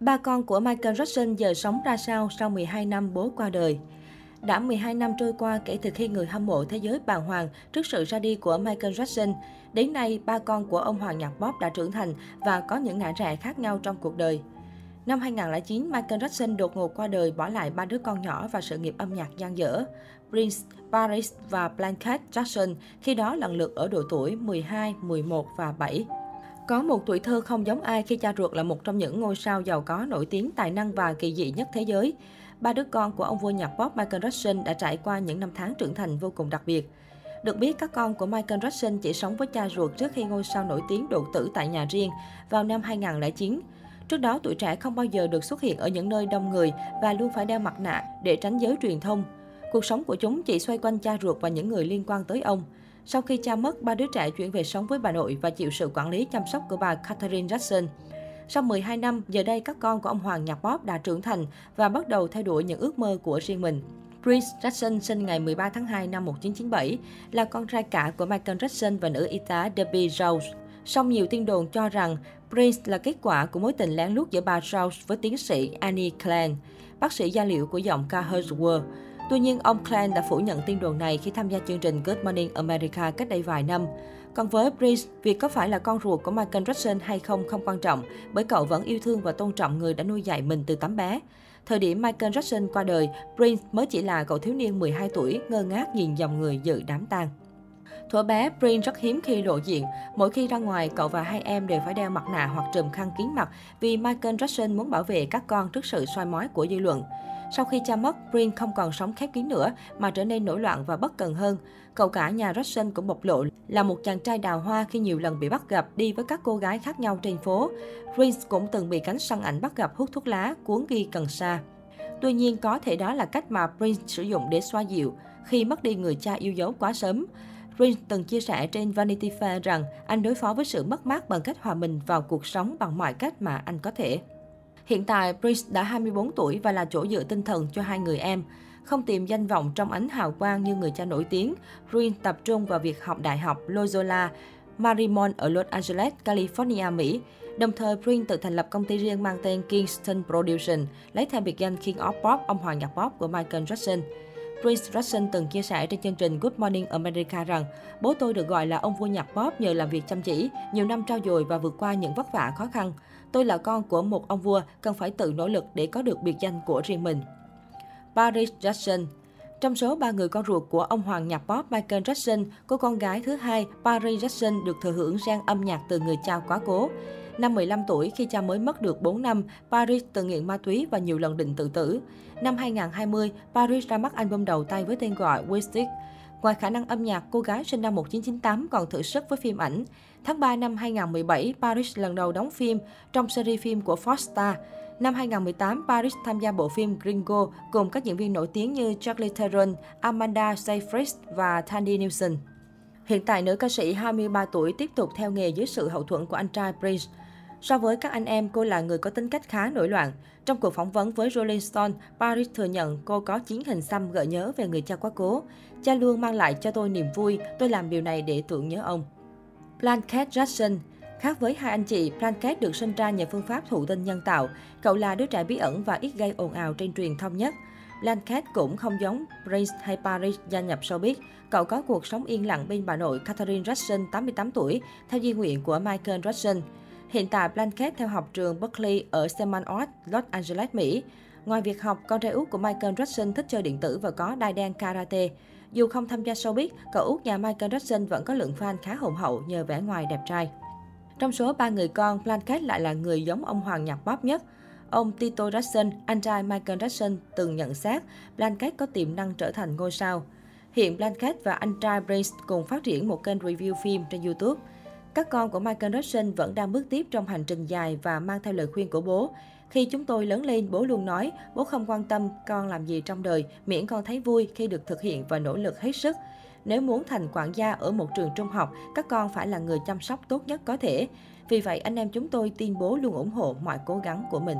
Ba con của Michael Jackson giờ sống ra sao sau 12 năm bố qua đời? Đã 12 năm trôi qua kể từ khi người hâm mộ thế giới bàng hoàng trước sự ra đi của Michael Jackson. Đến nay, ba con của ông Hoàng nhạc pop đã trưởng thành và có những ngã rẽ khác nhau trong cuộc đời. Năm 2009, Michael Jackson đột ngột qua đời bỏ lại ba đứa con nhỏ và sự nghiệp âm nhạc gian dở. Prince, Paris và Blanket Jackson khi đó lần lượt ở độ tuổi 12, 11 và 7. Có một tuổi thơ không giống ai khi cha ruột là một trong những ngôi sao giàu có, nổi tiếng, tài năng và kỳ dị nhất thế giới. Ba đứa con của ông vua nhạc pop Michael Jackson đã trải qua những năm tháng trưởng thành vô cùng đặc biệt. Được biết, các con của Michael Jackson chỉ sống với cha ruột trước khi ngôi sao nổi tiếng đột tử tại nhà riêng vào năm 2009. Trước đó, tuổi trẻ không bao giờ được xuất hiện ở những nơi đông người và luôn phải đeo mặt nạ để tránh giới truyền thông. Cuộc sống của chúng chỉ xoay quanh cha ruột và những người liên quan tới ông. Sau khi cha mất, ba đứa trẻ chuyển về sống với bà nội và chịu sự quản lý chăm sóc của bà Catherine Jackson. Sau 12 năm, giờ đây các con của ông Hoàng nhạc pop đã trưởng thành và bắt đầu theo đuổi những ước mơ của riêng mình. Prince Jackson sinh ngày 13 tháng 2 năm 1997, là con trai cả của Michael Jackson và nữ y tá Debbie Rose. Song nhiều tin đồn cho rằng Prince là kết quả của mối tình lén lút giữa bà Rose với tiến sĩ Annie Klein, bác sĩ da liễu của giọng ca World. Tuy nhiên, ông Klein đã phủ nhận tin đồn này khi tham gia chương trình Good Morning America cách đây vài năm. Còn với Prince, việc có phải là con ruột của Michael Jackson hay không không quan trọng, bởi cậu vẫn yêu thương và tôn trọng người đã nuôi dạy mình từ tấm bé. Thời điểm Michael Jackson qua đời, Prince mới chỉ là cậu thiếu niên 12 tuổi, ngơ ngác nhìn dòng người dự đám tang. Thuở bé, Prince rất hiếm khi lộ diện. Mỗi khi ra ngoài, cậu và hai em đều phải đeo mặt nạ hoặc trùm khăn kín mặt vì Michael Jackson muốn bảo vệ các con trước sự soi mói của dư luận. Sau khi cha mất, Prince không còn sống khép kín nữa mà trở nên nổi loạn và bất cần hơn. Cậu cả nhà Jackson cũng bộc lộ là một chàng trai đào hoa khi nhiều lần bị bắt gặp đi với các cô gái khác nhau trên phố. Prince cũng từng bị cánh săn ảnh bắt gặp hút thuốc lá, cuốn ghi cần sa. Tuy nhiên, có thể đó là cách mà Prince sử dụng để xoa dịu khi mất đi người cha yêu dấu quá sớm. Prince từng chia sẻ trên Vanity Fair rằng anh đối phó với sự mất mát bằng cách hòa mình vào cuộc sống bằng mọi cách mà anh có thể. Hiện tại, Prince đã 24 tuổi và là chỗ dựa tinh thần cho hai người em. Không tìm danh vọng trong ánh hào quang như người cha nổi tiếng, Prince tập trung vào việc học đại học Loyola Marymount ở Los Angeles, California, Mỹ. Đồng thời, Prince tự thành lập công ty riêng mang tên Kingston Production, lấy theo biệt danh King of Pop, ông hoàng nhạc pop của Michael Jackson. Prince Jackson từng chia sẻ trên chương trình Good Morning America rằng bố tôi được gọi là ông vua nhạc pop nhờ làm việc chăm chỉ, nhiều năm trao dồi và vượt qua những vất vả khó khăn. Tôi là con của một ông vua, cần phải tự nỗ lực để có được biệt danh của riêng mình. Paris Jackson trong số ba người con ruột của ông hoàng nhạc pop Michael Jackson, cô con gái thứ hai Paris Jackson được thừa hưởng gen âm nhạc từ người cha quá cố. Năm 15 tuổi, khi cha mới mất được 4 năm, Paris từng nghiện ma túy và nhiều lần định tự tử. Năm 2020, Paris ra mắt album đầu tay với tên gọi Wasted. Ngoài khả năng âm nhạc, cô gái sinh năm 1998 còn thử sức với phim ảnh. Tháng 3 năm 2017, Paris lần đầu đóng phim trong series phim của Foster. Năm 2018, Paris tham gia bộ phim Gringo cùng các diễn viên nổi tiếng như Charlie Theron, Amanda Seyfried và Tandy Newson. Hiện tại, nữ ca sĩ 23 tuổi tiếp tục theo nghề dưới sự hậu thuẫn của anh trai Prince. So với các anh em, cô là người có tính cách khá nổi loạn. Trong cuộc phỏng vấn với Rolling Stone, Paris thừa nhận cô có chiến hình xăm gợi nhớ về người cha quá cố. Cha luôn mang lại cho tôi niềm vui, tôi làm điều này để tưởng nhớ ông. Blanket Jackson Khác với hai anh chị, Blanket được sinh ra nhờ phương pháp thụ tinh nhân tạo. Cậu là đứa trẻ bí ẩn và ít gây ồn ào trên truyền thông nhất. Blanket cũng không giống Prince hay Paris gia nhập showbiz. Cậu có cuộc sống yên lặng bên bà nội Catherine Jackson, 88 tuổi, theo di nguyện của Michael Jackson. Hiện tại, Blanket theo học trường Berkeley ở Seminole, Los Angeles, Mỹ. Ngoài việc học, con trai út của Michael Jackson thích chơi điện tử và có đai đen karate. Dù không tham gia showbiz, cậu út nhà Michael Jackson vẫn có lượng fan khá hùng hậu nhờ vẻ ngoài đẹp trai. Trong số ba người con, Blanket lại là người giống ông hoàng nhạc pop nhất. Ông Tito Jackson, anh trai Michael Jackson, từng nhận xét Blanket có tiềm năng trở thành ngôi sao. Hiện Blanket và anh trai Prince cùng phát triển một kênh review phim trên YouTube. Các con của Michael Jackson vẫn đang bước tiếp trong hành trình dài và mang theo lời khuyên của bố. Khi chúng tôi lớn lên, bố luôn nói, bố không quan tâm con làm gì trong đời, miễn con thấy vui khi được thực hiện và nỗ lực hết sức. Nếu muốn thành quản gia ở một trường trung học, các con phải là người chăm sóc tốt nhất có thể. Vì vậy, anh em chúng tôi tin bố luôn ủng hộ mọi cố gắng của mình.